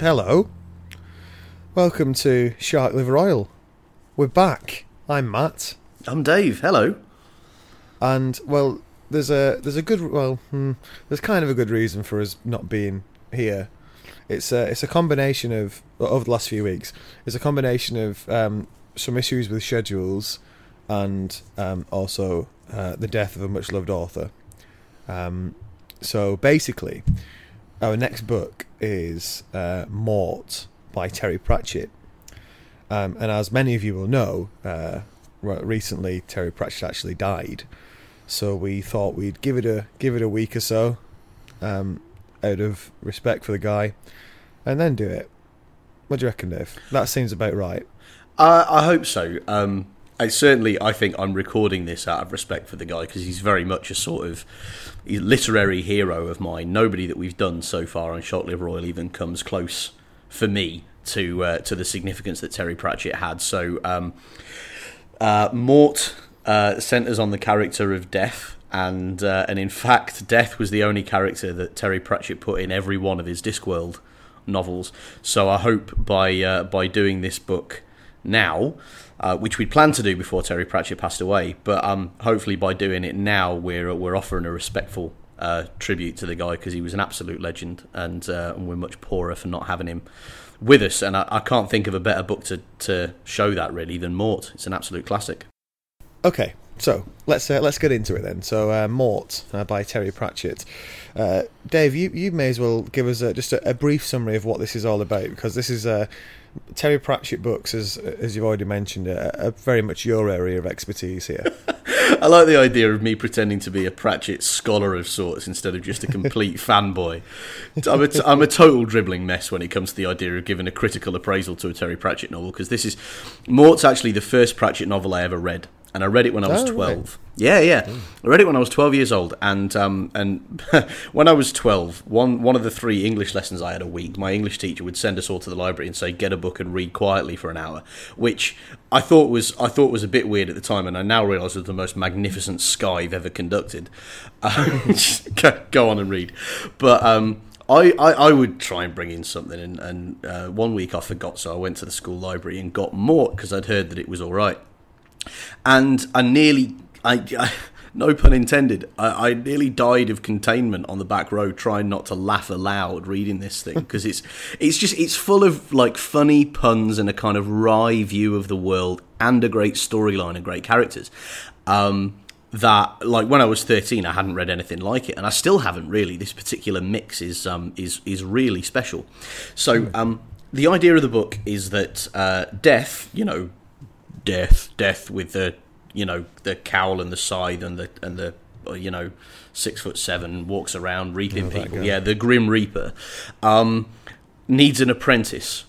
Hello. Welcome to Shark Liver Oil. We're back. I'm Matt, I'm Dave. Hello. and well, there's a there's a good well, hmm, there's kind of a good reason for us not being here. It's a it's a combination of over the last few weeks. It's a combination of um, some issues with schedules, and um, also uh, the death of a much loved author. Um, so basically, our next book is uh, Mort by Terry Pratchett. Um, and as many of you will know, uh, recently Terry Pratchett actually died. So we thought we'd give it a give it a week or so, um, out of respect for the guy, and then do it. What do you reckon, Dave? That seems about right. I hope so. Um, I certainly, I think I'm recording this out of respect for the guy because he's very much a sort of literary hero of mine. Nobody that we've done so far on Shark Liver Oil even comes close for me to uh, to the significance that Terry Pratchett had. So, um, uh, Mort uh, centers on the character of Death. And uh, and in fact, Death was the only character that Terry Pratchett put in every one of his Discworld novels. So I hope by uh, by doing this book now, uh, which we'd planned to do before Terry Pratchett passed away, but um, hopefully by doing it now, we're we're offering a respectful uh, tribute to the guy because he was an absolute legend, and, uh, and we're much poorer for not having him with us. And I, I can't think of a better book to to show that really than Mort. It's an absolute classic. Okay, so let's uh, let's get into it then. So, uh, Mort uh, by Terry Pratchett. Dave, you, you may as well give us a, just a, a brief summary of what this is all about because this is uh, Terry Pratchett books, as as you've already mentioned, are, are very much your area of expertise here. I like the idea of me pretending to be a Pratchett scholar of sorts instead of just a complete fanboy. I'm a, t- I'm a total dribbling mess when it comes to the idea of giving a critical appraisal to a Terry Pratchett novel because this is Mort's actually the first Pratchett novel I ever read, and I read it when I was Oh, right. 12. Yeah, yeah. I read it when I was 12 years old, and um, and when I was 12, one one of the three English lessons I had a week, my English teacher would send us all to the library and say, "Get a book and read quietly for an hour," which I thought was I thought was a bit weird at the time, and I now realise was the most magnificent skive ever conducted. Um, go, go on and read, but. Um, I, I, I would try and bring in something, and, and uh, one week I forgot, so I went to the school library and got Mort because I'd heard that it was all right and I nearly, I, I no pun intended, I, I nearly died of containment on the back row trying not to laugh aloud reading this thing because it's it's just it's full of like funny puns and a kind of wry view of the world and a great storyline and great characters. Um, that like when I was 13 I hadn't read anything like it and I still haven't really this particular mix is um is is really special so um the idea of the book is that uh death you know death, death with the you know the cowl and the scythe and the and the uh, you know six foot seven walks around reaping Oh, people. Yeah, the Grim Reaper um, needs an apprentice,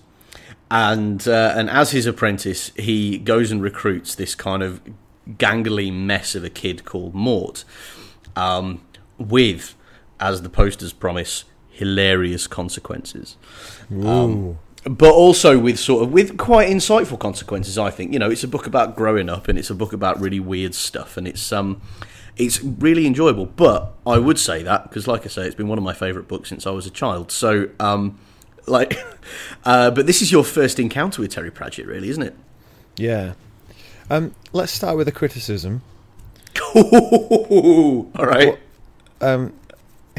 and uh, and as his apprentice, he goes and recruits this kind of gangly mess of a kid called Mort, um, with as the posters promise hilarious consequences Ooh. But also with sort of with quite insightful consequences. I think you know it's a book about growing up, and it's a book about really weird stuff, and it's um, it's really enjoyable. But I would say that because, like I say, it's been one of my favourite books since I was a child. So um, like, uh, but this is your first encounter with Terry Pratchett, really, isn't it? yeah. Um, let's start with a criticism. All right. Um,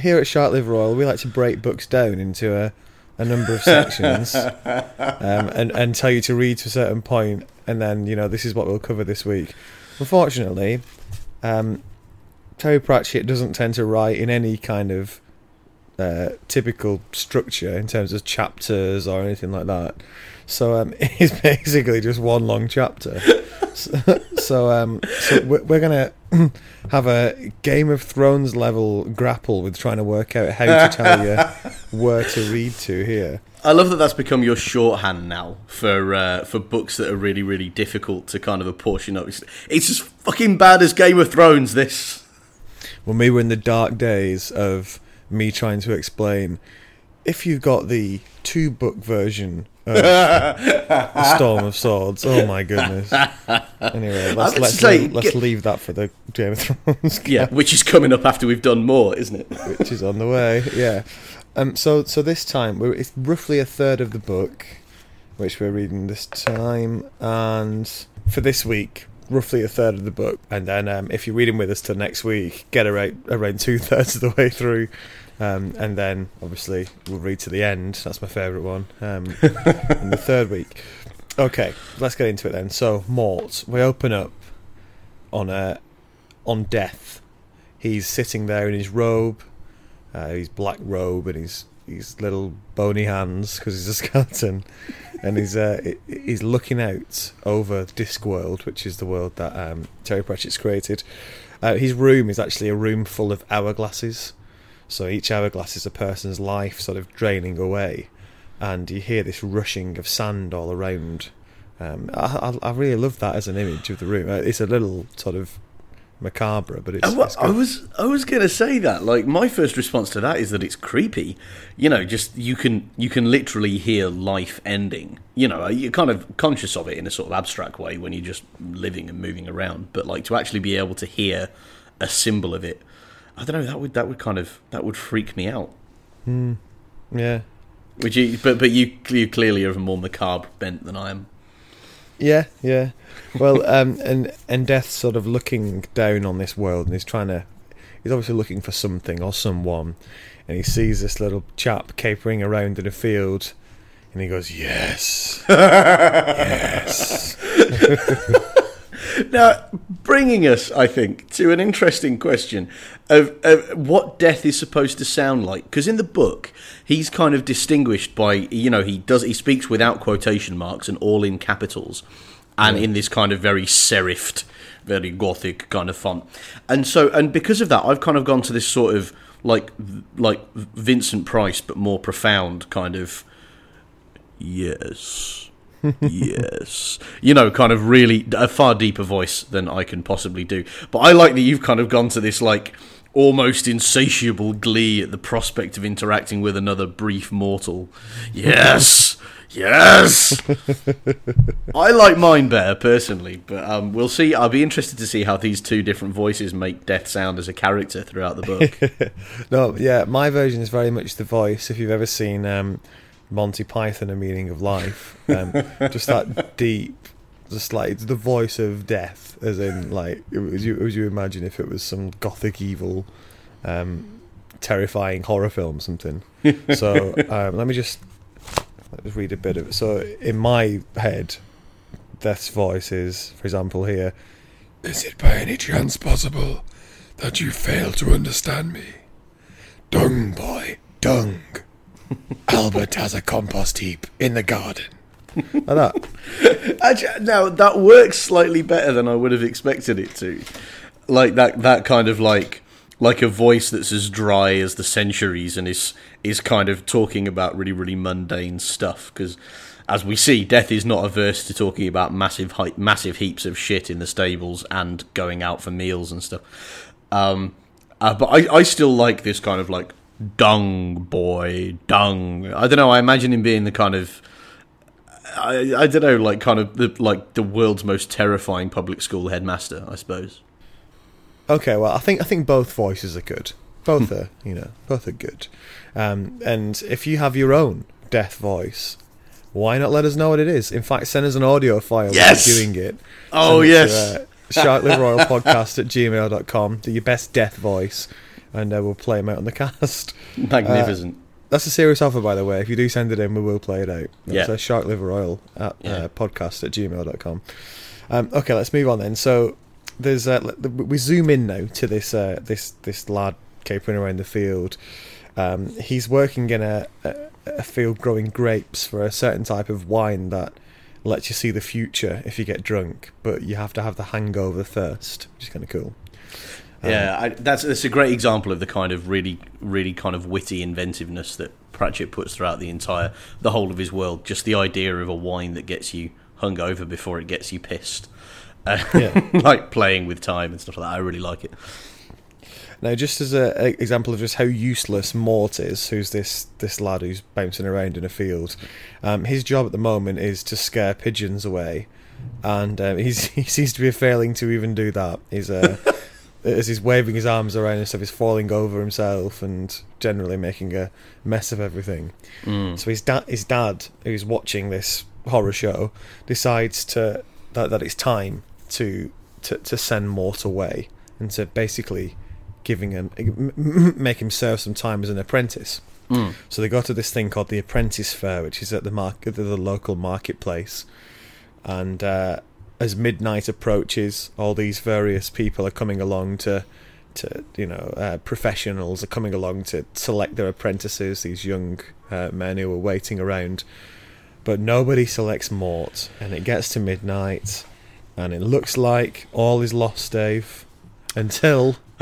here at Shark Liver Oil, we like to break books down into a, a number of sections um, and, and tell you to read to a certain point, and then, you know, this is what we'll cover this week. Unfortunately, um, Terry Pratchett doesn't tend to write in any kind of uh, typical structure in terms of chapters or anything like that. So um, it's basically just one long chapter. so so, um, so we're, we're gonna have a Game of Thrones level grapple with trying to work out how to tell you where to read to here. I love that that's become your shorthand now for uh, for books that are really really difficult to kind of apportion up. It's, it's as fucking bad as Game of Thrones. This. When we were in the dark days of me trying to explain, if you've got the two book version a storm of swords. Oh my goodness. Anyway, let's let's, say leave, let's leave that for the Game of Thrones, Yeah, which is coming up after we've done Mort, isn't it? which is on the way. Yeah. Um. So so this time we're, it's roughly a third of the book, which we're reading this time, and for this week. Roughly a third of the book, and then um, if you're reading with us till next week, get around around two thirds of the way through, um, and then obviously we'll read to the end. That's my favourite one. Um, in the third week. Okay, let's get into it then. So, Mort, we open up on a on death. He's sitting there in his robe, uh, his black robe, and his his little bony hands because he's a skeleton, and he's uh, he's looking out over Discworld, which is the world that um, Terry Pratchett's created. Uh, his room is actually a room full of hourglasses. So each hourglass is a person's life sort of draining away, and you hear this rushing of sand all around. Um, I, I, I really love that as an image of the room. Uh, It's a little sort of macabre, but it's, I, it's I was I was gonna say that. Like my first response to that is that it's creepy. You know, just you can you can literally hear life ending. You know, you're kind of conscious of it in a sort of abstract way when you're just living and moving around. But like to actually be able to hear a symbol of it, I don't know. That would that would kind of that would freak me out. yeah, Would you? But but you you clearly are of a more macabre bent than I am. yeah, yeah. Well, um, and and Death's sort of looking down on this world, and he's trying to. He's obviously looking for something or someone, and he sees this little chap capering around in a field, and he goes, "Yes, yes." Now, bringing us, I think, to an interesting question of, of what death is supposed to sound like. Because in the book, he's kind of distinguished by, you know, he does he speaks without quotation marks and all in capitals, and in this kind of very serifed, very gothic kind of font. And so, and because of that, I've kind of gone to this sort of like like Vincent Price, but more profound kind of yes. Yes. You know, kind of really a far deeper voice than I can possibly do. But I like that you've kind of gone to this like almost insatiable glee at the prospect of interacting with another brief mortal. Yes. Yes. I like mine better personally, but um, we'll see. I'll be interested to see how these two different voices make Death sound as a character throughout the book. No, yeah, my version is very much the voice. If you've ever seen um, Monty Python: A Meaning of Life, um, just that deep, just like it's the voice of death, as in like was you. As you imagine if it was some gothic evil, um, terrifying horror film, something. So um, let me just let me read a bit of it. So in my head, Death's voice is, for example, here. Is it by any chance possible that you fail to understand me? Dung boy, dung. Albert has a compost heap in the garden. Like that. Actually, now that works slightly better than I would have expected it to. Like that, that kind of like like a voice that's as dry as the centuries and is is kind of talking about really really mundane stuff because. As we see, Death is not averse to talking about massive, hi- massive heaps of shit in the stables and going out for meals and stuff. Um, uh, but I, I still like this kind of like dung boy, dung. I don't know. I imagine him being the kind of I, I don't know, like kind of the like the world's most terrifying public school headmaster, I suppose. Okay, well, I think I think both voices are good. Both are, you know, both are good. Um, and if you have your own death voice, why not let us know what it is? In fact, send us an audio file Yes! doing it. Oh Send it yes, To, uh, Shark Liver Oil Podcast at gmail.com. Do your best death voice, and uh, we'll play them out on the cast. magnificent. That's a serious offer, by the way. If you do send it in, we will play it out. Yeah. Shark liver oil at Yeah. uh, podcast at gmail.com. Um, okay, let's move on then. So there's uh, we zoom in now to this uh, this this lad capering around the field. Um, he's working in a, a, a field growing grapes for a certain type of wine that lets you see the future if you get drunk, but you have to have the hangover first, which is kind of cool. Um, yeah, I, that's that's a great example of the kind of really, really kind of witty inventiveness that Pratchett puts throughout the entire, the whole of his world. Just the idea of a wine that gets you hungover before it gets you pissed, uh, Yeah. like playing with time and stuff like that. I really like it. Now, just as an example of just how useless Mort is, who's this this lad who's bouncing around in a field, um, his job at the moment is to scare pigeons away, and um, he's he seems to be failing to even do that. He's uh, as he's waving his arms around and stuff, he's falling over himself and generally making a mess of everything. Mm. So his dad, his dad, who's watching this horror show, decides to that, that it's time to, to to send Mort away and to basically giving him make him serve some time as an apprentice. Mm. So they go to this thing called the Apprentice Fair, which is at the market, the local marketplace, and uh, as midnight approaches, all these various people are coming along to, to you know, uh, professionals are coming along to select their apprentices. These young uh, men who are waiting around, but nobody selects Mort, and it gets to midnight, and it looks like all is lost, Dave, until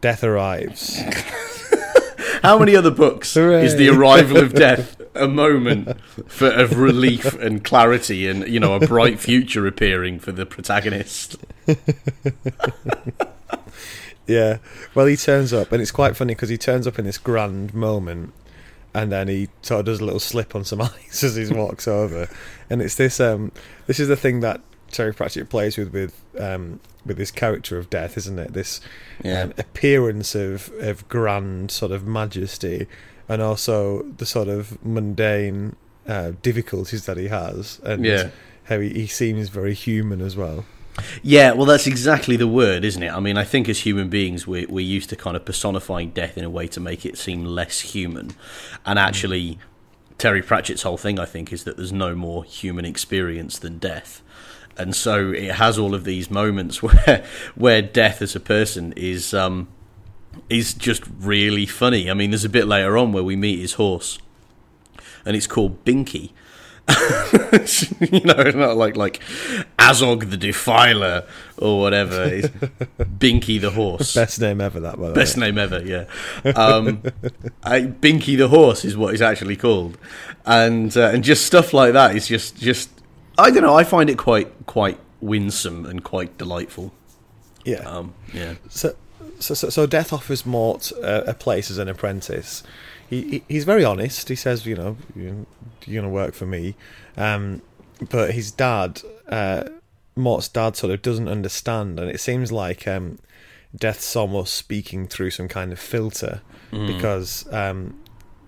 death arrives. How many other books is the arrival of death a moment for, of relief and clarity and you know a bright future appearing for the protagonist? Yeah. Well, he turns up, and it's quite funny because he turns up in this grand moment, and then he sort of does a little slip on some ice as he walks over, and it's this. Um, this is the thing that Terry Pratchett plays with with um, with this character of death, isn't it? This Yeah. um, appearance of of grand sort of majesty, and also the sort of mundane uh, difficulties that he has, and Yeah. how he, he seems very human as well. Yeah, well, that's exactly the word, isn't it? I mean, I think as human beings, we're, we're used to kind of personifying death in a way to make it seem less human. And actually, Terry Pratchett's whole thing, I think, is that there's no more human experience than death. And so it has all of these moments where where death as a person is um, is just really funny. I mean, there's a bit later on where we meet his horse, and it's called Binky. you know, not like like Azog the Defiler or whatever. It's Binky the horse. Best name ever, that by the Best way. name ever, yeah. Um, I, Binky the horse is what it's actually called, and uh, and just stuff like that is just just I don't know. I find it quite quite winsome and quite delightful. Yeah. Um, yeah, So, so, so, so Death offers Mort a, a place as an apprentice. He, he he's very honest. He says, you know, you, you're going to work for me. Um, but his dad, uh, Mort's dad, sort of doesn't understand, and it seems like um, Death's almost speaking through some kind of filter because um,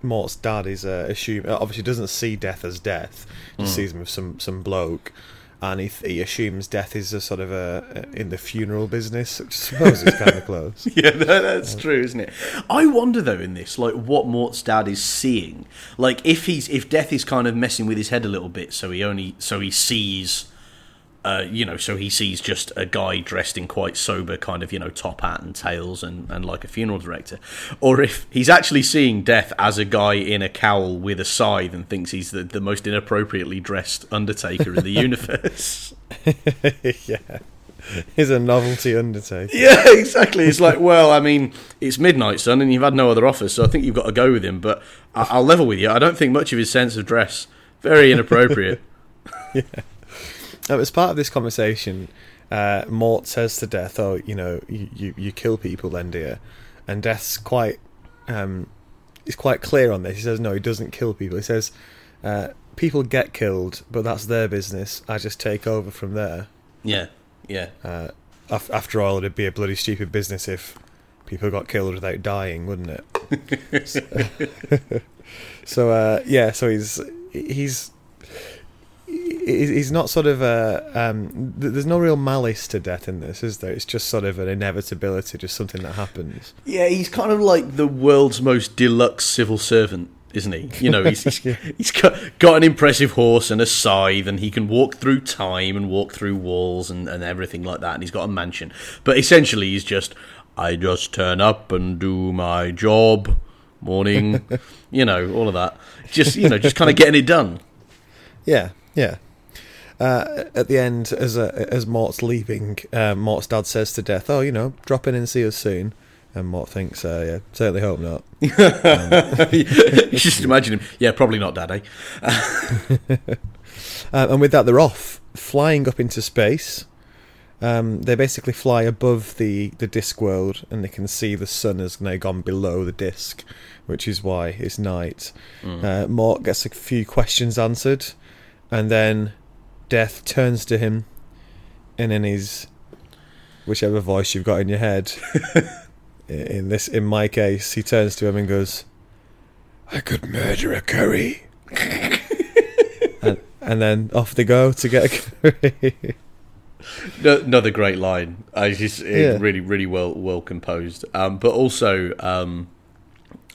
Mort's dad is uh, assume obviously doesn't see Death as Death, just sees him as some some bloke. And he, he assumes death is a sort of a, in the funeral business, which I suppose is kind of close. yeah, that, that's true, isn't it? I wonder though in this, like, what Mort's dad is seeing. Like, if he's if Death is kind of messing with his head a little bit, so he only so he sees. Uh, you know, so he sees just a guy dressed in quite sober kind of, you know, top hat and tails and, and like a funeral director. Or if he's actually seeing Death as a guy in a cowl with a scythe and thinks he's the, the most inappropriately dressed Undertaker in the universe. yeah. He's a novelty undertaker. Yeah, exactly. It's like, well, I mean, it's midnight, son, and you've had no other offers, so I think you've got to go with him. But I- I'll level with you. I don't think much of his sense of dress very inappropriate. Now, as part of this conversation, uh, Mort says to Death, "Oh, you know, you, you, you kill people, then, dear." And Death's quite, um, he's quite clear on this. He says, "No, he doesn't kill people." He says, uh, "People get killed, but that's their business. I just take over from there." yeah, yeah, Uh, af- after all, it'd be a bloody stupid business if people got killed without dying, wouldn't it? so, so, uh, yeah, so he's he's he's not sort of a um, there's no real malice to death in this, is there? It's just sort of an inevitability, just something that happens. yeah. He's kind of like the world's most deluxe civil servant, isn't he? You know, he's he's, he's got, got an impressive horse and a scythe, and he can walk through time and walk through walls and, and everything like that. And he's got a mansion, but essentially, he's just I just turn up and do my job. Morning, you know, all of that. Just you know, just kind of getting it done. Yeah, yeah. Uh, at the end, as uh, as Mort's leaving, uh, Mort's dad says to Death, "Oh, you know, drop in and see us soon." And Mort thinks, uh, "Yeah, certainly hope not." just imagine him. Yeah, probably not, Daddy. Uh, and with that, they're off, flying up into space. Um, they basically fly above the the disc world, and they can see the sun has now gone below the disc, which is why it's night. Uh, Mort gets a few questions answered, and then Death turns to him, and in his whichever voice you've got in your head, in this in my case, he turns to him and goes, I could murder a curry. and, and then off they go to get a curry. No, another great line. I just it's Yeah. really, really well, well composed. Um, but also, um,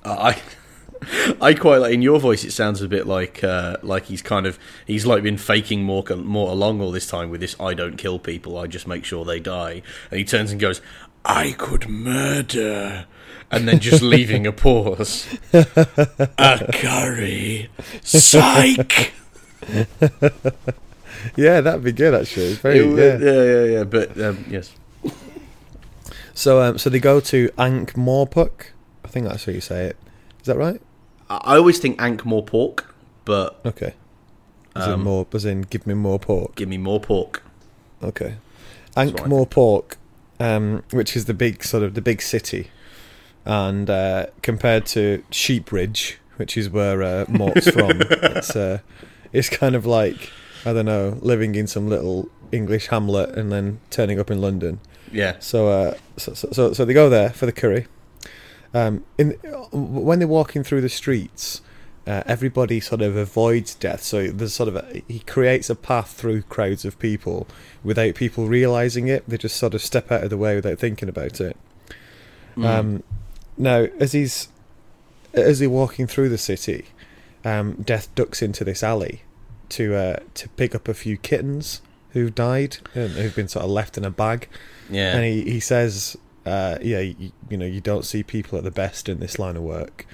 I, I quite like in your voice. It sounds a bit like, uh, like he's kind of he's like been faking more, more along all this time with this. I don't kill people. I just make sure they die. And he turns and goes, "I could murder." And then just leaving a pause. a curry. Psych. yeah, that'd be good actually. Very, It wa- yeah. yeah, yeah, yeah. But um, yes. So, um, so they go to Ankh Morpuk. I think that's how you say it. Is that right? I always think Ankh more pork, but Okay. As in Um, more, as in give me more pork. give me more pork. Okay. Ankh what I um, which is the big sort of the big city, and uh, compared to Sheepridge, which is where uh, Mort's from, it's uh, it's kind of like I don't know, living in some little English hamlet and then turning up in London. Yeah. So, uh, so, so, so they go there for the curry. Um, in when they're walking through the streets, uh, everybody sort of avoids death. So there's sort of a, he creates a path through crowds of people without people realizing it. They just sort of step out of the way without thinking about it. Mm. Um, now, as he's as they're walking through the city, um, Death ducks into this alley to uh, to pick up a few kittens who've died and who've been sort of left in a bag. yeah. And he, he says, uh, yeah, you, you know, you don't see people at the best in this line of work.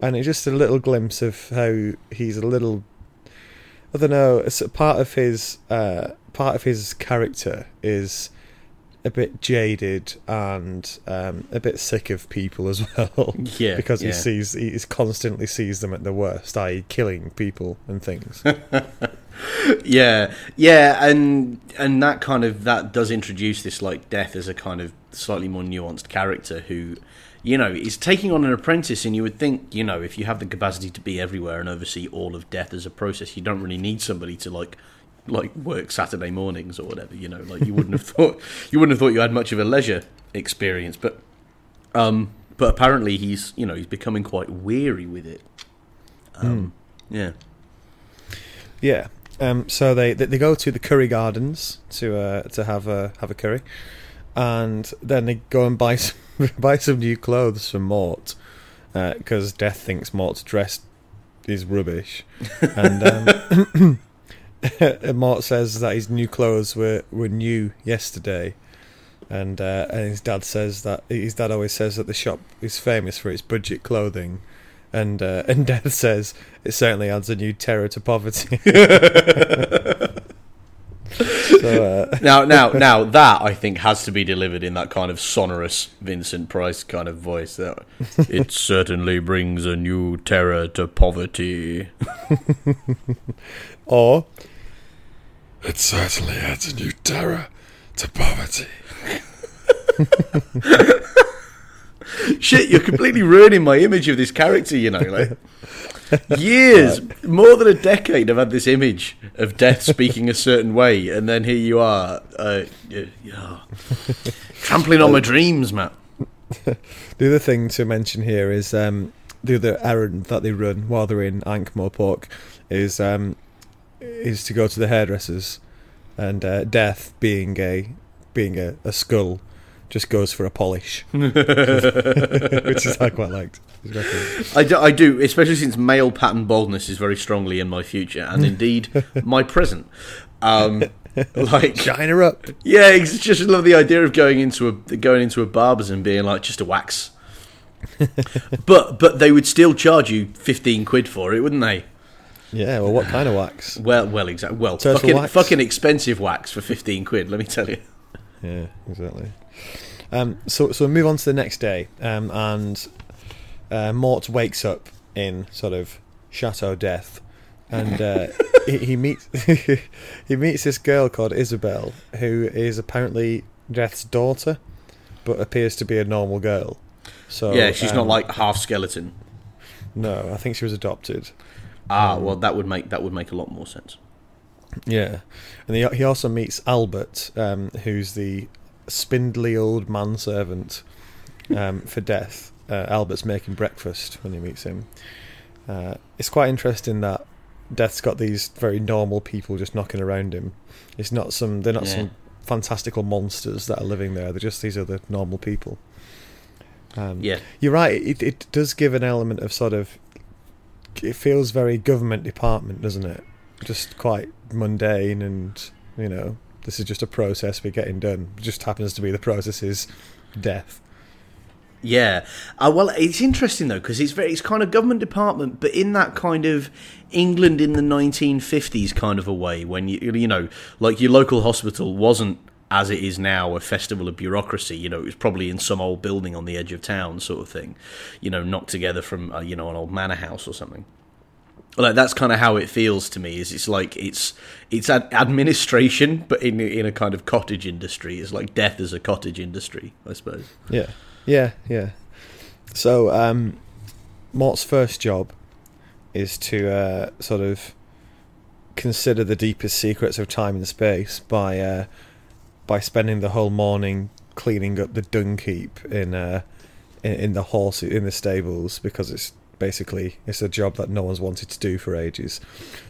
And it's just a little glimpse of how he's a little, I don't know, it's part of his, uh, part of his character is a bit jaded and um, a bit sick of people as well. Yeah, because he yeah. sees, he is constantly sees them at the worst, i.e., killing people and things. yeah, yeah, and and that kind of that does introduce this like death as a kind of slightly more nuanced character who, you know, is taking on an apprentice, and you would think, you know, if you have the capacity to be everywhere and oversee all of death as a process, you don't really need somebody to like like work Saturday mornings or whatever. You know, like you wouldn't have thought you wouldn't have thought you had much of a leisure experience, but um, but apparently he's you know he's becoming quite weary with it. Um, yeah. Yeah. Um, so they, they they go to the curry gardens to uh, to have a have a curry, and then they go and buy some, buy some new clothes for Mort because Death thinks Mort's dress is rubbish, and um, Mort says that his new clothes were, were new yesterday, and uh, and his dad says that his dad always says that the shop is famous for its budget clothing, and uh, and Death says it certainly adds a new terror to poverty. so uh, now, now, now that I think has to be delivered in that kind of sonorous Vincent Price kind of voice. That it certainly brings a new terror to poverty. or It certainly adds a new terror to poverty. Shit, you're completely ruining my image of this character. You know, like years, more than a decade, I've had this image of Death speaking a certain way, and then here you are, uh, trampling on my dreams, Matt. the other thing to mention here is um, the other errand that they run while they're in Ankh-Morpork is um, is to go to the hairdressers, and uh, Death being a being a, a skull just goes for a polish, which is I quite liked. It's. I do, I do, especially since male pattern baldness is very strongly in my future and indeed my present. Um, like, Shine her up. yeah, it's just love the idea of going into a going into a barber's and being like just a wax. but but they would still charge you fifteen quid for it, wouldn't they? Yeah, well, what kind of wax? Well, well, exactly. Well, Turtle fucking, wax? fucking expensive wax for fifteen quid. Let me tell you. Yeah, exactly. Um, so so we move on to the next day, um, and uh, Mort wakes up in sort of Chateau Death, and uh, he, he meets he meets this girl called Ysabell, who is apparently Death's daughter, but appears to be a normal girl. So yeah, she's not um, like half skeleton. no. I think she was adopted. Ah, well, that would make that would make a lot more sense. Yeah, and he he also meets Albert, um, who's the spindly old manservant um, for Death. Uh, Albert's making breakfast when he meets him. Uh, it's quite interesting that Death's got these very normal people just knocking around him. It's not some they're not Yeah. some fantastical monsters that are living there. They're just these other normal people. Um, Yeah, You're right. It it does give an element of sort of. It feels very government department, doesn't it? Just quite mundane, and you know, this is just a process we're getting done. It just happens to be the process is death. yeah. Uh, well, it's interesting though because it's very it's kind of government department, but in that kind of England in the 1950s kind of a way when you you know like your local hospital wasn't as it is now a festival of bureaucracy you know it was probably in some old building on the edge of town sort of thing you know knocked together from uh, you know an old manor house or something like that's kind of how it feels to me is it's like it's it's ad- administration but in in a kind of cottage industry. It's like death as a cottage industry i suppose. Yeah, yeah, yeah. So, um, Mort's first job is to uh, sort of consider the deepest secrets of time and space by uh, by spending the whole morning cleaning up the dung heap in uh, in, in the horse in the stables because it's basically it's a job that no one's wanted to do for ages.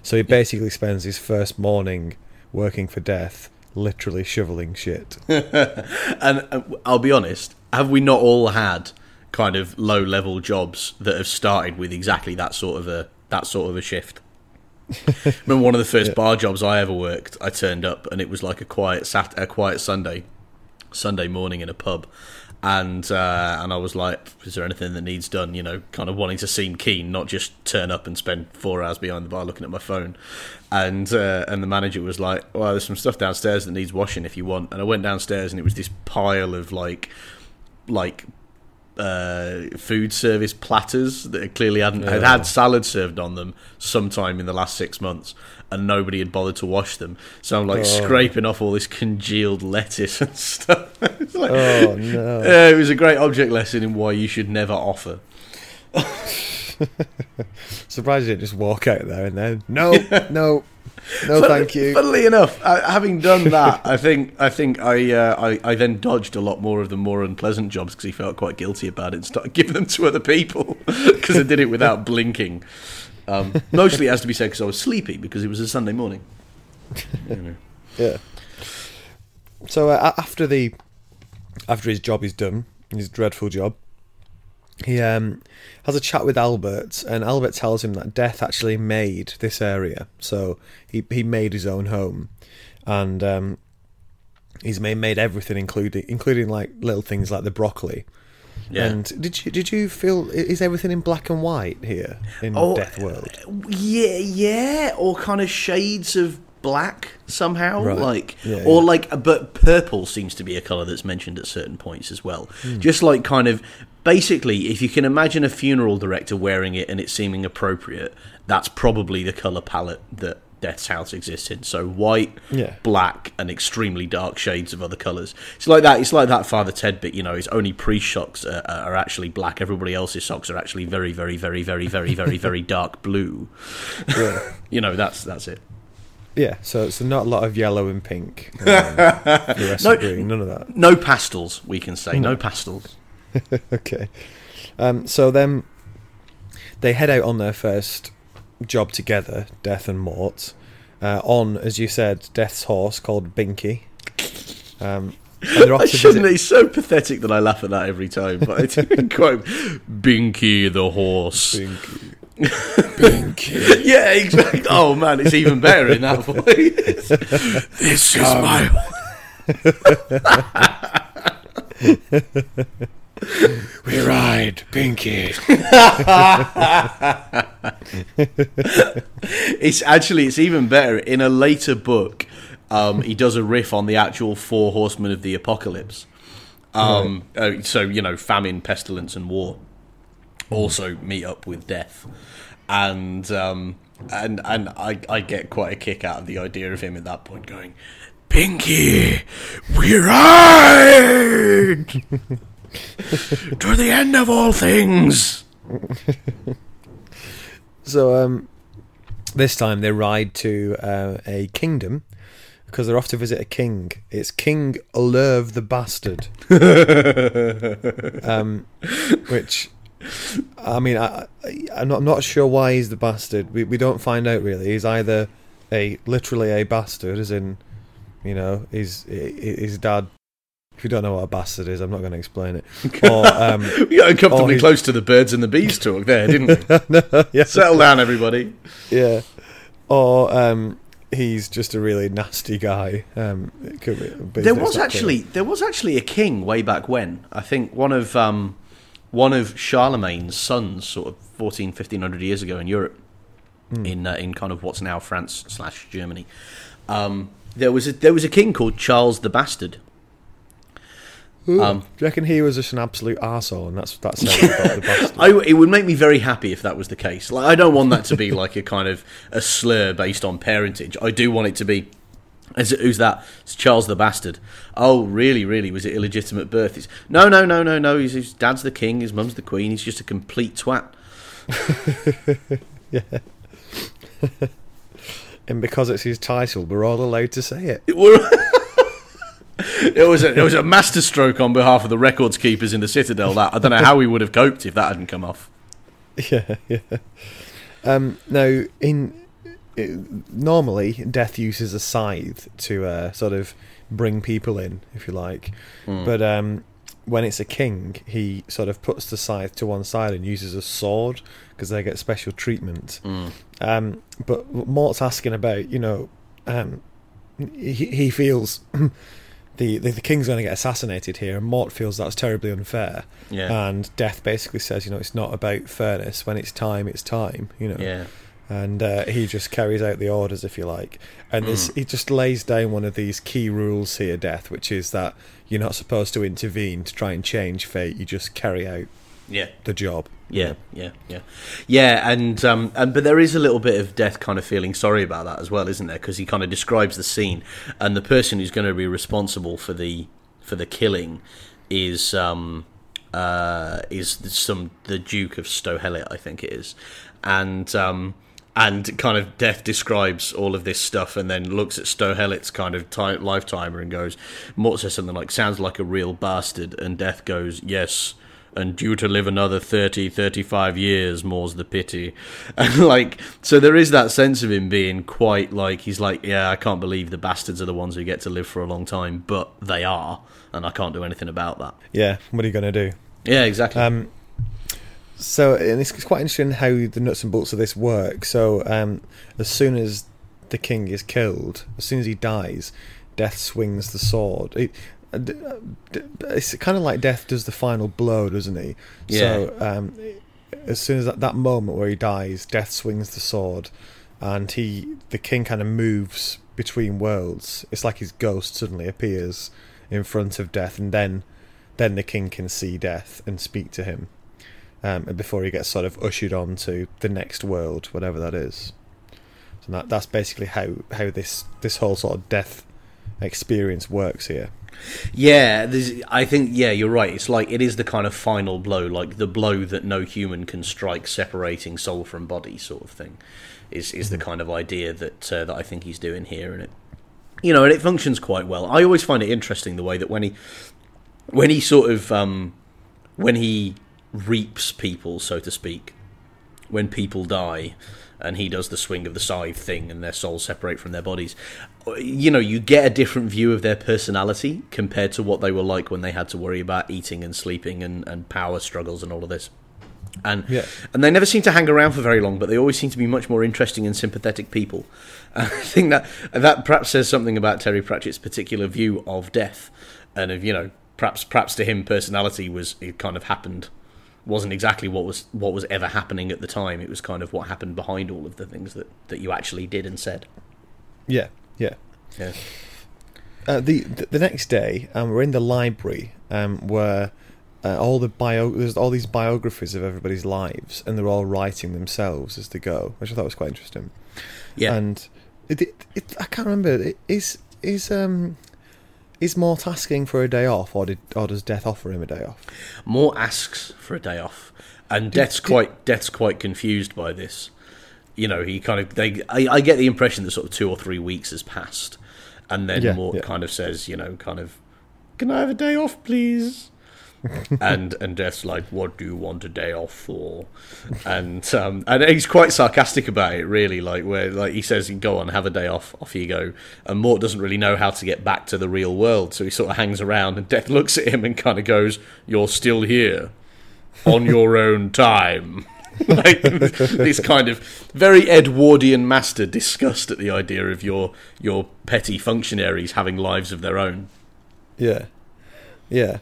So he basically spends his first morning working for death, literally shoveling shit. and uh, I'll be honest, have we not all had kind of low level jobs that have started with exactly that sort of a that sort of a shift? Remember one of the first Yeah. bar jobs I ever worked. I turned up and it was like a quiet sat a quiet Sunday, Sunday morning in a pub, and uh, and I was like, "Is there anything that needs done?" You know, kind of wanting to seem keen, not just turn up and spend four hours behind the bar looking at my phone. And uh, and the manager was like, "Well, there's some stuff downstairs that needs washing if you want." And I went downstairs and it was this pile of like like uh, food service platters that clearly hadn't had had salad served on them sometime in the last six months, and nobody had bothered to wash them. So I'm like Oh. scraping off all this congealed lettuce and stuff. It's like- Oh no! Uh, it was a great object lesson in why you should never offer. Surprised you didn't just walk out there and then no, no, no, thank you. Funnily enough, uh, having done that, I think I think I, uh, I I then dodged a lot more of the more unpleasant jobs because he felt quite guilty about it and started giving them to other people because I did it without blinking. Um, mostly, it has to be said, because I was sleepy because it was a Sunday morning. You know. Yeah. So uh, after the after his job is done, his dreadful job, he um, has a chat with Albert, and Albert tells him that Death actually made this area. So he he made his own home, and um, he's made made everything, including including like little things like the broccoli. Yeah. And did you did you feel is everything in black and white here in Oh, Death World? Yeah, yeah, or kind of shades of black somehow, Right. like Yeah, or yeah. like, but purple seems to be a color that's mentioned at certain points as well. Hmm. Just like kind of basically, if you can imagine a funeral director wearing it and it seeming appropriate, that's probably the color palette that Death's House exists in. So white, Yeah. black, and extremely dark shades of other colors. It's like that. It's like that Father Ted bit. You know, his only priest socks are, are actually black. Everybody else's socks are actually very, very, very, very, very, very, very dark blue. Yeah. You know, that's that's it. Yeah, so so not a lot of yellow and pink, um, No- green, none of that. No pastels, we can say. No pastels. okay. Um, so then they head out on their first job together, Death and Mort, uh, on, as you said, Death's horse called Binky. Um, and they're off I shouldn't. It's so pathetic that I laugh at that every time. But it's quite Binky the horse. Binky. Binky, Yeah, exactly. Oh man, it's even better in that voice. this is my. We ride, Binky. it's actually it's even better in a later book. Um, he does a riff on the actual four horsemen of the apocalypse. Um, uh, so you know, famine, pestilence, and war also meet up with death, and um, and and I I get quite a kick out of the idea of him at that point going, Binky, we're right to the end of all things. So um, this time they ride to uh, a kingdom because they're off to visit a king. It's King Olerve the Bastard. um, which, I mean, I, I'm, not, I'm not sure why he's the bastard. We, we don't find out really. He's either a literally a bastard, as in, you know, his his dad. If you don't know what a bastard is, I'm not going to explain it. Or, um, We got uncomfortably close to the birds and the bees talk there, didn't we? no, yeah, Settle down, everybody. Yeah. Or um, he's just a really nasty guy. Um, it could be, There was actually there was actually a king way back when. I think one of um, one of Charlemagne's sons, sort of 14, 1500 years ago in Europe, in uh, in kind of what's now France slash Germany. Um, there was a there was a king called Charles the Bastard. Um, Do you reckon he was just an absolute arsehole and that's that's how he got the bastard? I, it would make me very happy if that was the case. Like, I don't want that to be like a kind of a slur based on parentage. I do want it to be. Is it, who's that? It's Charles the Bastard. Oh, really, really? Was it illegitimate birth? It's, no, no, no, no, no. His, his dad's the king, his mum's the queen. He's just a complete twat. yeah. and because it's his title, we're all allowed to say it. It, was a, it was a masterstroke on behalf of the records keepers in the Citadel. That I don't know how we would have coped if that hadn't come off. Yeah, yeah. Um, now, in it, normally, death uses a scythe to uh, sort of bring people in, if you like. But um, when it's a king, he sort of puts the scythe to one side and uses a sword because they get special treatment. Um, but Mort's asking about, you know, um, he, he feels the, the the king's going to get assassinated here, and Mort feels that's terribly unfair. Yeah. And Death basically says, you know, it's not about fairness. When it's time, it's time. You know. Yeah. And uh, he just carries out the orders, if you like. And this, he just lays down one of these key rules here, Death, which is that you're not supposed to intervene to try and change fate. You just carry out Yeah. the job. Yeah, yeah, yeah, yeah, and um, and but there is a little bit of death kind of feeling. Sorry about that as well, isn't there? Because he kind of describes the scene, and the person who's going to be responsible for the for the killing is um uh is some the Duke of Sto Helit, I think it is, and um and kind of death describes all of this stuff and then looks at Sto Helit's kind of ti lifetimer and goes Mort says something like sounds like a real bastard. And death goes yes and due to live another 30 35 years more's the pity and like so there is that sense of him being quite like he's like yeah i can't believe the bastards are the ones who get to live for a long time but they are and i can't do anything about that Yeah, what are you going to do? yeah exactly Um, so, and it's, quite interesting how the nuts and bolts of this work. So, um, as soon as the king is killed, as soon as he dies, Death swings the sword. It, it's kind of like Death does the final blow, doesn't he? So, um, as soon as that, that moment where he dies, Death swings the sword, and he, the king, kind of moves between worlds. It's like his ghost suddenly appears in front of Death, and then, then the king can see Death and speak to him um, and before he gets sort of ushered on to the next world, whatever that is. So that that's basically how how this this whole sort of death experience works here. Yeah, I think yeah, you're right. It's like it is the kind of final blow, like the blow that no human can strike, separating soul from body, sort of thing. Is is the kind of idea that uh, that I think he's doing here, and it, you know, and it functions quite well. I always find it interesting the way that when he when he sort of um, when he reaps people, so to speak, when people die and he does the swing of the scythe thing and their souls separate from their bodies. You know you get a different view of their personality compared to what they were like when they had to worry about eating and sleeping and, and power struggles and all of this. And Yeah. and they never seem to hang around for very long but they always seem to be much more interesting and sympathetic people. And i think that that perhaps says something about terry pratchett's particular view of death and of you know perhaps perhaps to him personality was it kind of happened wasn't exactly what was what was ever happening at the time. It was kind of what happened behind all of the things that, that you actually did and said. Yeah, yeah. Yeah. Uh, the, the next day, um, we're in the library um, where uh, all the bio there's all these biographies of everybody's lives, and they're all writing themselves as they go, which I thought was quite interesting. Yeah. And it, it, it, I can't remember. It, is is um is Mort asking for a day off, or did or does Death offer him a day off? Mort asks for a day off, and Death's quite Death's quite confused by this. You know, he kind of they. I, I get the impression that sort of two or three weeks has passed, and then Yeah, Mort yeah. kind of says, you know, kind of, can I have a day off, please? and and Death's like, what do you want a day off for? And um, and he's quite sarcastic about it, really. Like where like he says, go on, have a day off, off you go. And Mort doesn't really know how to get back to the real world, so he sort of hangs around. And Death looks at him and kind of goes, "You're still here, on your own time." like this kind of very Edwardian master disgust at the idea of your your petty functionaries having lives of their own. Yeah, yeah.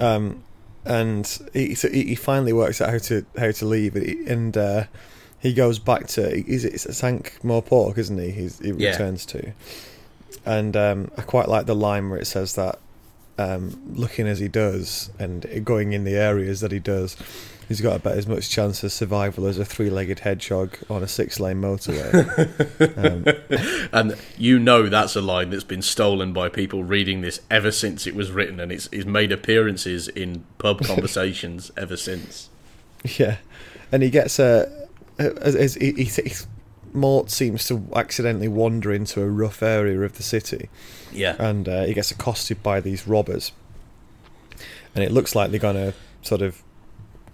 Um, and he so he finally works out how to how to leave, and he- uh, he goes back to is it Ankh-Morpork, isn't he? He's, he Yeah. returns to, and um, I quite like the line where it says that um, looking as he does and going in the areas that he does, he's got about as much chance of survival as a three-legged hedgehog on a six-lane motorway. um, And you know that's a line that's been stolen by people reading this ever since it was written, and it's, it's made appearances in pub conversations ever since. Yeah, and he gets a. as, as he, he, he, Mort seems to accidentally wander into a rough area of the city, Yeah, and uh, he gets accosted by these robbers. And it looks like they're gonna sort of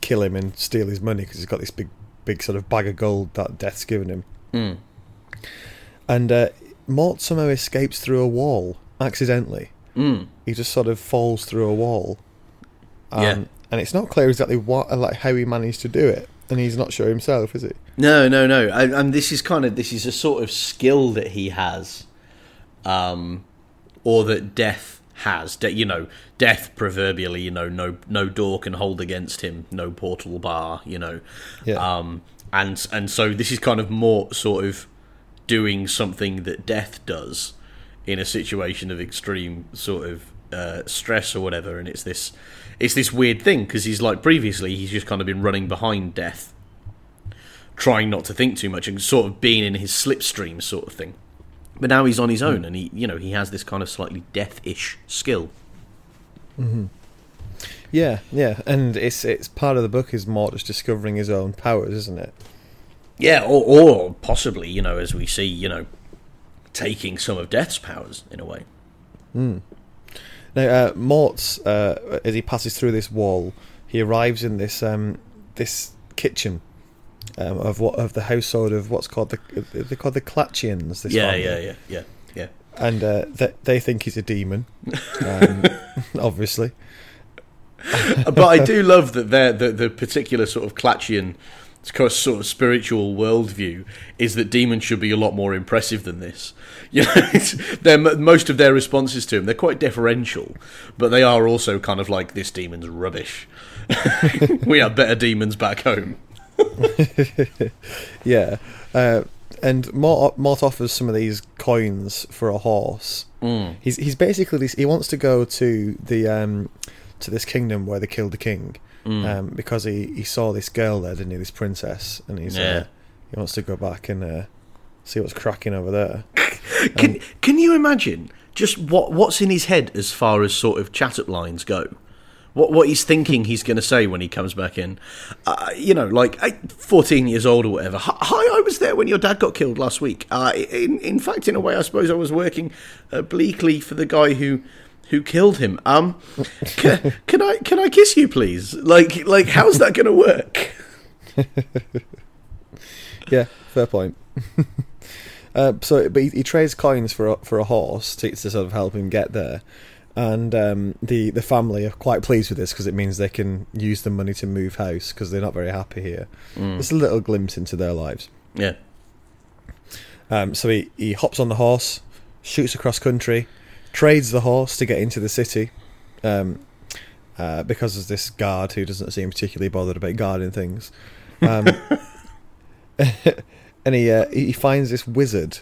kill him and steal his money because he's got this big, big sort of bag of gold that Death's given him. Mm. And uh, Mort somehow escapes through a wall accidentally. Mm. He just sort of falls through a wall. Um, Yeah. And it's not clear exactly what, like how he managed to do it, and he's not sure himself, is he? No, no, no. And, and this is kind of this is a sort of skill that he has, um, or that death has. De- you know, death proverbially, you know, no no door can hold against him, no portal bar. You know, Yeah. um, and and so this is kind of more sort of doing something that death does in a situation of extreme sort of uh, stress or whatever, and it's this it's this weird thing because he's like previously he's just kind of been running behind death trying not to think too much and sort of being in his slipstream sort of thing. But now he's on his own, and he, you know, he has this kind of slightly death-ish skill. Yeah, yeah, and it's it's part of the book is Mort just discovering his own powers, isn't it? Yeah, or, or possibly, you know, as we see, you know, taking some of Death's powers in a way. Now, uh, Mort's uh, as he passes through this wall, he arrives in this um, this kitchen um, of what of the household of what's called the they're called the Klatchians. This Yeah, family. yeah, yeah, yeah, yeah. and uh, they, they think he's a demon, um, obviously. but I do love that their the, the particular sort of Klatchian sort of spiritual worldview is that demons should be a lot more impressive than this. You know, most of their responses to him they're quite deferential, but they are also kind of like this demon's rubbish. we have better demons back home. Yeah, uh, and Mort, Mort offers some of these coins for a horse. Mm. He's he's basically he wants to go to the um, to this kingdom where they killed the king Mm. um, because he, he saw this girl there, didn't he? This princess, and he's Yeah. uh, he wants to go back and uh, see what's cracking over there. Can can you imagine just what what's in his head as far as sort of chat up lines go? What what he's thinking he's going to say when he comes back in? Uh, you know, like eh, fourteen years old or whatever. Hi, Hi, I was there when your dad got killed last week. Uh, in in fact, in a way, I suppose I was working obliquely for the guy who. Who killed him? Um, can, can I can I kiss you, please? Like like how's that going to work? Yeah, fair point. uh, so, but he, he trades coins for a, for a horse to, to sort of help him get there, and um, the the family are quite pleased with this because it means they can use the money to move house because they're not very happy here. It's a little glimpse into their lives. Yeah, Um, so he, he hops on the horse, shoots across country, trades the horse to get into the city. Um, uh, because there's this guard who doesn't seem particularly bothered about guarding things. Um, and he uh, he finds this wizard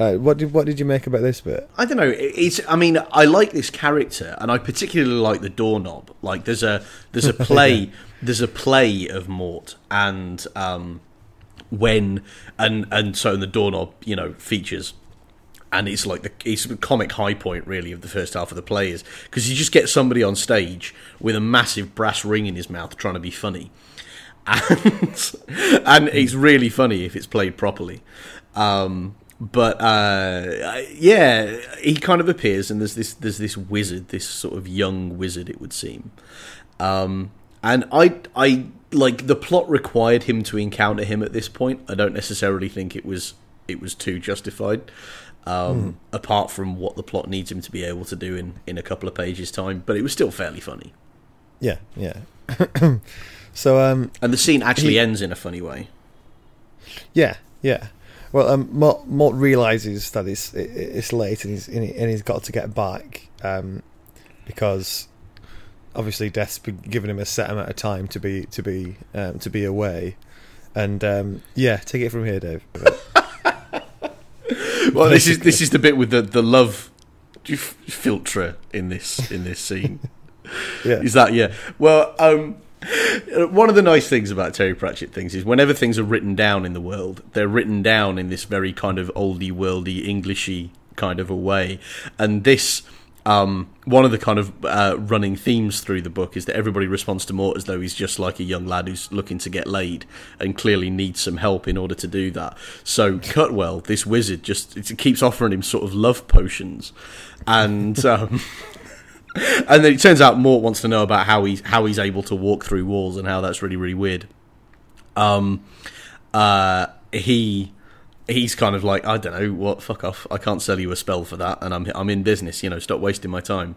Uh, what did what did you make about this bit? I don't know. It's. I mean, I like this character, and I particularly like the doorknob. Like, there's a there's a play there's a play of Mort, and um, when and and so the doorknob, you know, features. And it's like the it's the comic high point really of the first half of the play is because you just get somebody on stage with a massive brass ring in his mouth trying to be funny, and and it's really funny if it's played properly. Um, but uh, yeah, he kind of appears, and there's this there's this wizard, this sort of young wizard, it would seem. Um, and I I like the plot required him to encounter him at this point. I don't necessarily think it was it was too justified. Um, Apart from what the plot needs him to be able to do in, in a couple of pages time, but it was still fairly funny. Yeah, yeah. so um, And the scene actually He- ends in a funny way. Yeah, yeah. Well, um, Mort, Mort realizes that it's it, it's late and he's and, he, and he's got to get back um, because obviously Death's been giving him a set amount of time to be to be um, to be away, and um, yeah, take it from here, Dave. Well, this is this is the bit with the, the love philtre in this in this scene. yeah, Is that yeah? Well, um, one of the nice things about Terry Pratchett things is whenever things are written down in the world, they're written down in this very kind of oldie worldy Englishy kind of a way, and this. Um, one of the kind of uh, running themes through the book is that everybody responds to Mort as though he's just like a young lad who's looking to get laid and clearly needs some help in order to do that. So Cutwell, this wizard, just keeps offering him sort of love potions, and um, and then it turns out Mort wants to know about how he's how he's able to walk through walls and how that's really really weird. Um, uh, he he's kind of like I don't know what fuck off. I can't sell you a spell for that, and I'm I'm in business. You know, stop wasting my time.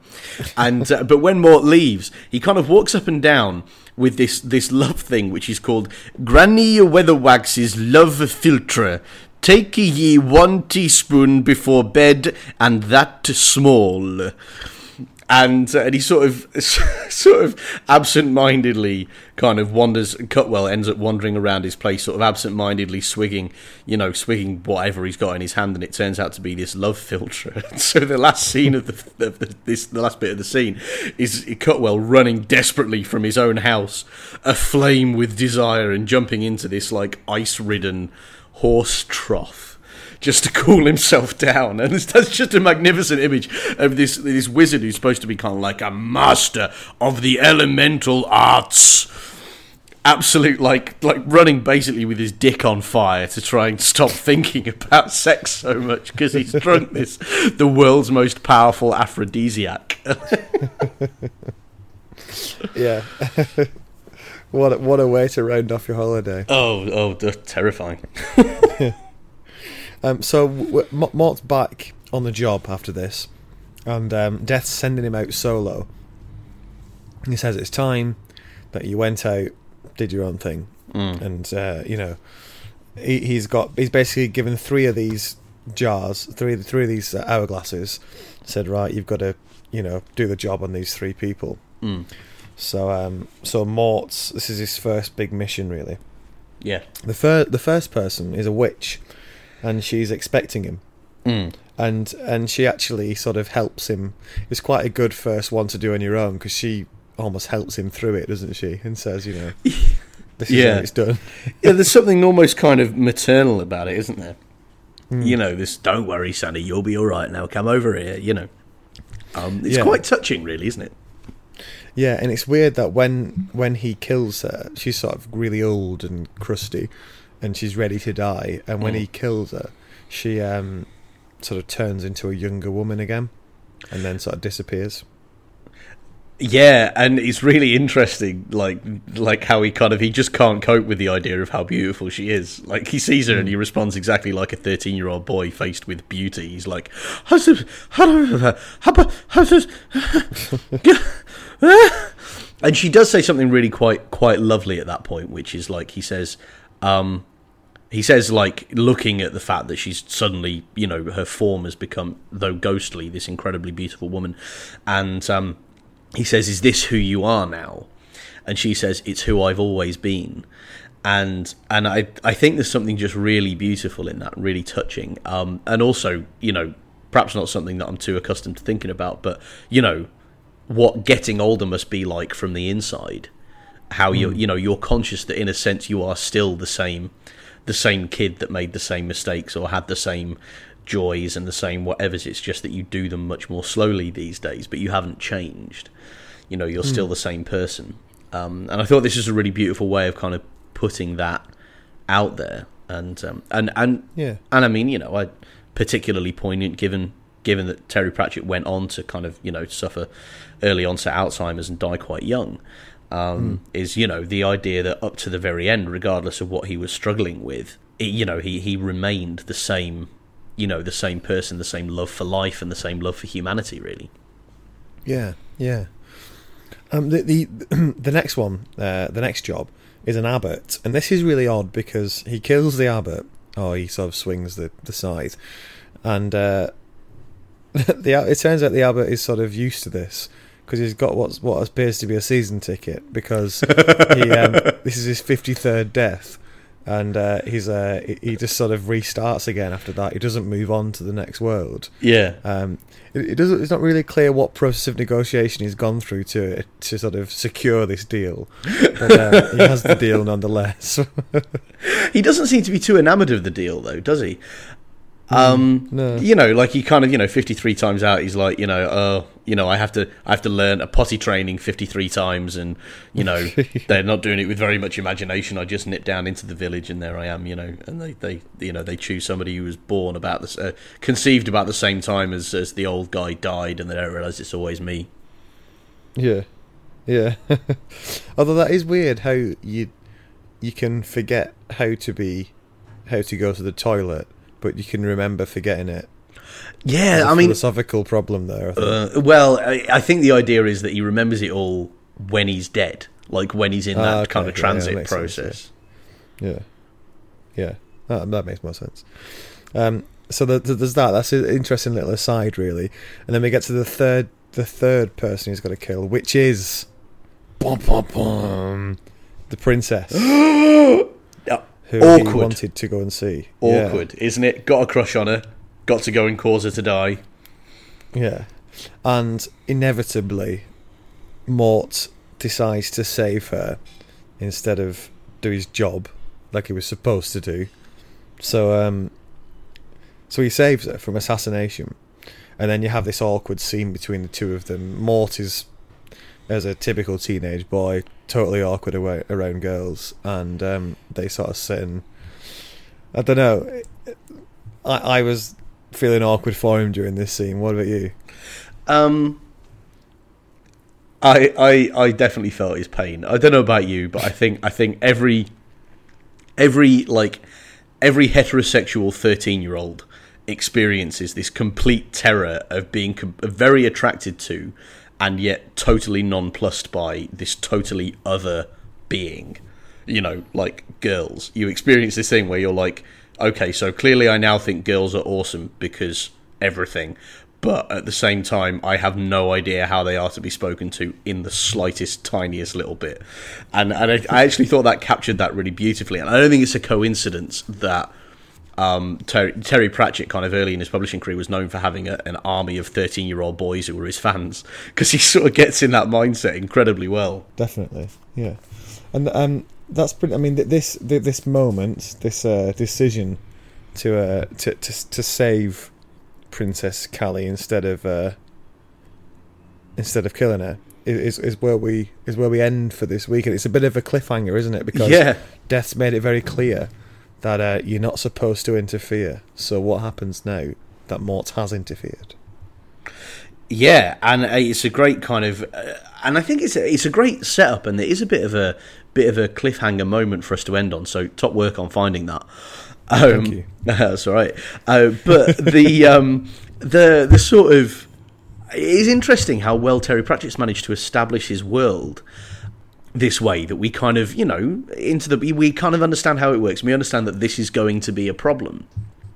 And uh, but when Mort leaves, he kind of walks up and down with this this love thing, which is called Granny Weatherwax's love philtre. Take ye one teaspoon before bed, and that small and uh, and he sort of sort of absent-mindedly kind of wanders. Cutwell ends up wandering around his place, sort of absent-mindedly swigging, you know, swigging whatever he's got in his hand, and it turns out to be this love philtre. so the last scene of the, of the this the last bit of the scene is Cutwell running desperately from his own house, aflame with desire, and jumping into this like ice-ridden horse trough just to cool himself down. And it's, that's just a magnificent image of this this wizard who's supposed to be kind of like a master of the elemental arts. Absolute like like running basically with his dick on fire to try and stop thinking about sex so much because he's drunk this the world's most powerful aphrodisiac. yeah. what a, what a way to round off your holiday. oh oh, terrifying. Um, so w- w- Mort's back on the job after this, and um, Death's sending him out solo. He says it's time that you went out, did your own thing, and uh, you know he, he's got he's basically given three of these jars, three three of these uh, hourglasses. Said right, you've got to you know do the job on these three people. Mm. So um, so Mort's this is his first big mission really. Yeah. The fir- the first person is a witch, and she's expecting him, Mm. and and she actually sort of helps him. It's quite a good first one to do on your own because she almost helps him through it, doesn't she? And says, you know, this is Yeah. how it's done. yeah, there's something almost kind of maternal about it, isn't there? You know, this "Don't worry, Sonny, you'll be all right now. Come over here." You know, um, it's Yeah. quite touching, really, isn't it? Yeah, and it's weird that when when he kills her, she's sort of really old and crusty, and she's ready to die. And when Mm. he kills her, she um, sort of turns into a younger woman again, and then sort of disappears. Yeah, and it's really interesting, like like how he kind of he just can't cope with the idea of how beautiful she is. Like he sees her and he responds exactly like a thirteen year old boy faced with beauty. He's like, "How's this- how do- how- how's and she does say something really quite quite lovely at that point, which is like he says, um, he says like looking at the fact that she's suddenly you know her form has become though ghostly this incredibly beautiful woman. And um, he says is this who you are now? And she says it's who i've always been. And and I I think there's something just really beautiful in that, really touching, um, and also you know perhaps not something that I'm too accustomed to thinking about, but you know what getting older must be like from the inside. How you you know you're conscious that in a sense you are still the same, the same kid that made the same mistakes or had the same joys and the same whatever's. It's just that you do them much more slowly these days, but you haven't changed. You know you're still the same person. Um, and I thought this is a really beautiful way of kind of putting that out there. And um, and and Yeah. and I mean, you know, I particularly poignant given given that Terry Pratchett went on to kind of you know suffer early onset Alzheimer's and die quite young. Um, Is you know the idea that up to the very end, regardless of what he was struggling with, it, you know he he remained the same, you know the same person, the same love for life, and the same love for humanity. Really, Yeah, yeah. Um, the the the next one, uh, the next job is an abbot, and this is really odd because he kills the abbot, or he sort of swings the the scythe, and uh, the it turns out the abbot is sort of used to this because he's got what's what appears to be a season ticket because he um, this is his fifty third death. And uh, he's uh, he- he just sort of restarts again after that. He doesn't move on to the next world. yeah, Um, it, it doesn't. It's not really clear what process of negotiation he's gone through to to sort of secure this deal, but uh, he has the deal nonetheless. he doesn't seem to be too enamoured of the deal, though, does he? Um, no. you know, like he kind of, you know, fifty-three times out, he's like, you know, oh, you know, I have to, I have to learn a potty training fifty-three times, and you know, they're not doing it with very much imagination. I just nip down into the village, and there I am, you know, and they, they, you know, they choose somebody who was born about this, uh, conceived about the same time as as the old guy died, and they don't realize it's always me. yeah, yeah. Although that is weird how you you can forget how to be how to go to the toilet, but you can remember forgetting it. Yeah, I mean, philosophical problem there. I think. Uh, well, I, I think the idea is that he remembers it all when he's dead, like when he's in that Ah, okay, kind of yeah, yeah, transit sense, process. Yeah, yeah, that, that makes more sense. Um, so the, the, there's that. That's an interesting little aside, really. And then we get to the third, the third person he's got to kill, which is, bum, bum, bum, the princess Yeah, who he wanted to go and see. Yeah, Awkward, isn't it? Got a crush on her, got to go and cause her to die. Yeah, and inevitably, Mort decides to save her instead of do his job like he was supposed to do. So, um, so he saves her from assassination, and then you have this awkward scene between the two of them. Mort is, as a typical teenage boy, totally awkward away, around girls, and um, they sort of sit and I don't know. I, I was feeling awkward for him during this scene. What about you? Um, I, I, I definitely felt his pain. I don't know about you, but I think, I think every, every like, every heterosexual thirteen-year-old experiences this complete terror of being com- very attracted to, and yet totally nonplussed by this totally other being. You know, like girls. You experience this thing where you're like, okay, so clearly I now think girls are awesome because everything. But at the same time, I have no idea how they are to be spoken to in the slightest, tiniest little bit. And, and I, I actually thought that captured that really beautifully. And I don't think it's a coincidence that um, Terry, Terry Pratchett, kind of early in his publishing career, was known for having a, an army of 13 year old boys who were his fans because he sort of gets in that mindset incredibly well. Definitely, yeah. And um, that's pretty. I mean, this this moment, this uh, decision to uh, to to to save Princess Keli instead of uh, instead of killing her is is where we is where we end for this week, and it's a bit of a cliffhanger, isn't it? Because yeah. Death's made it very clear that uh, you're not supposed to interfere. So what happens now that Mort has interfered? Yeah, and uh, it's a great kind of, uh, and I think it's a, it's a great setup, and it is a bit of a bit of a cliffhanger moment for us to end on. So top work on finding that. Um, Thank you. That's all right. Uh, but the um, the the sort of it is interesting how well Terry Pratchett's managed to establish his world this way that we kind of you know into the we kind of understand how it works. We understand that this is going to be a problem.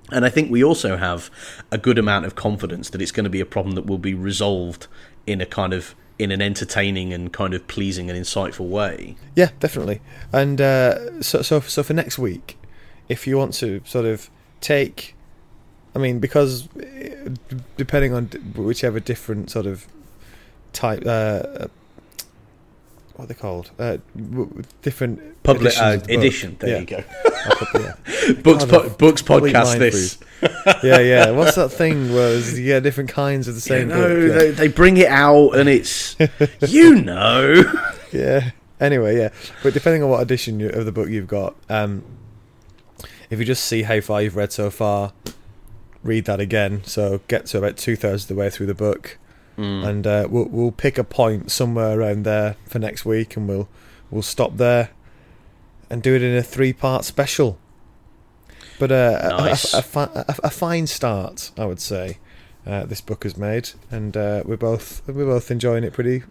And I think we also have a good amount of confidence that it's going to be a problem that will be resolved in a kind of in an entertaining and kind of pleasing and insightful way. Yeah, definitely. And uh, so, so, so for next week, if you want to sort of take, I mean, because uh, depending on whichever different sort of type, uh, what are they called? Uh, different Public uh, the edition. There Yeah. you go. yeah. books, God, po- books podcast. This. yeah, yeah. What's that thing? Was yeah, different kinds of the same no, book. Yeah. they, they bring it out and it's you know. yeah. Anyway, yeah. But depending on what edition of the book you've got, um, if you just see how far you've read so far, read that again. So get to about two thirds of the way through the book, Mm. and uh, we'll we'll pick a point somewhere around there for next week, and we'll we'll stop there and do it in a three part special. But uh, a- a- a, a, a fine start, I would say. Uh, this book has made, and uh, we're both we're both enjoying it pretty.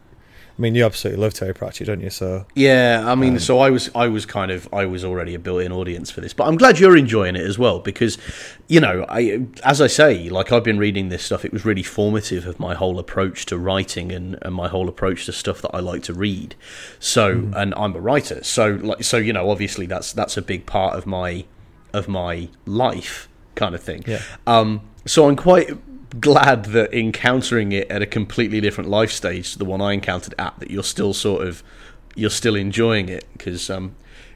I mean, you absolutely love Terry Pratchett, don't you? So Yeah, I mean, Um, so I was, I was kind of, I was already a built-in audience for this, but I'm glad you're enjoying it as well because, you know, I, as I say, like I've been reading this stuff, it was really formative of my whole approach to writing and, and my whole approach to stuff that I like to read. So, Mm-hmm. and I'm a writer, so like, so you know, obviously that's that's a big part of my of my life, kind of thing. Yeah. Um, so I'm quite glad that encountering it at a completely different life stage to the one I encountered at, that you're still sort of you're still enjoying it because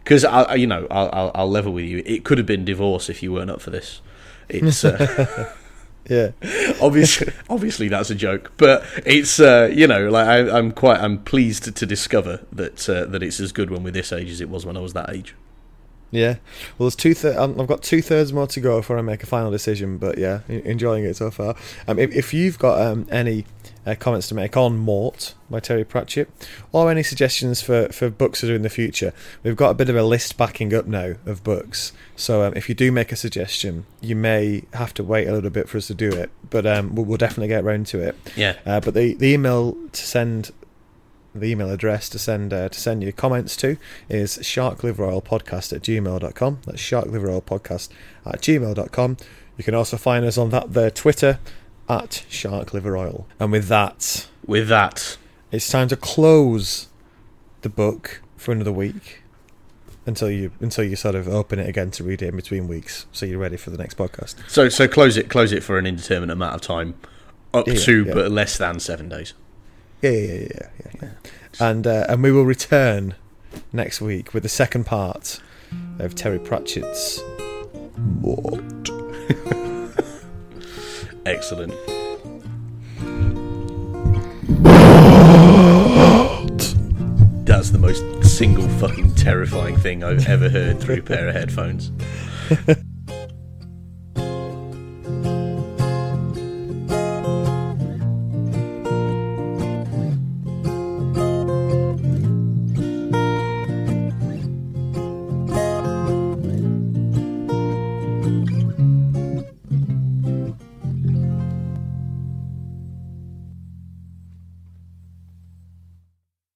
because I I- you know I'll, I'll I'll level with you. It could have been divorce if you weren't up for this. It's uh, yeah, obviously obviously that's a joke, but it's uh, you know like I, I'm quite I'm pleased to, to discover that uh, that it's as good when we're this age as it was when I was that age. Yeah. Well, there's two. Th- um, I've got two thirds more to go before I make a final decision. But yeah, enjoying it so far. Um, if, if you've got um, any uh, comments to make on Mort by Terry Pratchett, or any suggestions for, for books to do in the future, we've got a bit of a list backing up now of books. So um, if you do make a suggestion, you may have to wait a little bit for us to do it, but um, we'll, we'll definitely get around to it. Yeah. Uh, but the, the email to send, the email address to send uh, to send your comments to is sharkliveroilpodcast at gmail.com. That's sharkliveroilpodcast at gmail.com. You can also find us on that there Twitter at sharkliveroil. And with that, With that, it's time to close the book for another week until you until you sort of open it again to read it in between weeks, so you're ready for the next podcast. so so close it close it for an indeterminate amount of time, up Yeah, to yeah. but less than seven days. Yeah, yeah, yeah, yeah, yeah. yeah. And uh, and we will return next week with the second part of Terry Pratchett's Mort. Excellent. That's the most single fucking terrifying thing I've ever heard through a pair of headphones.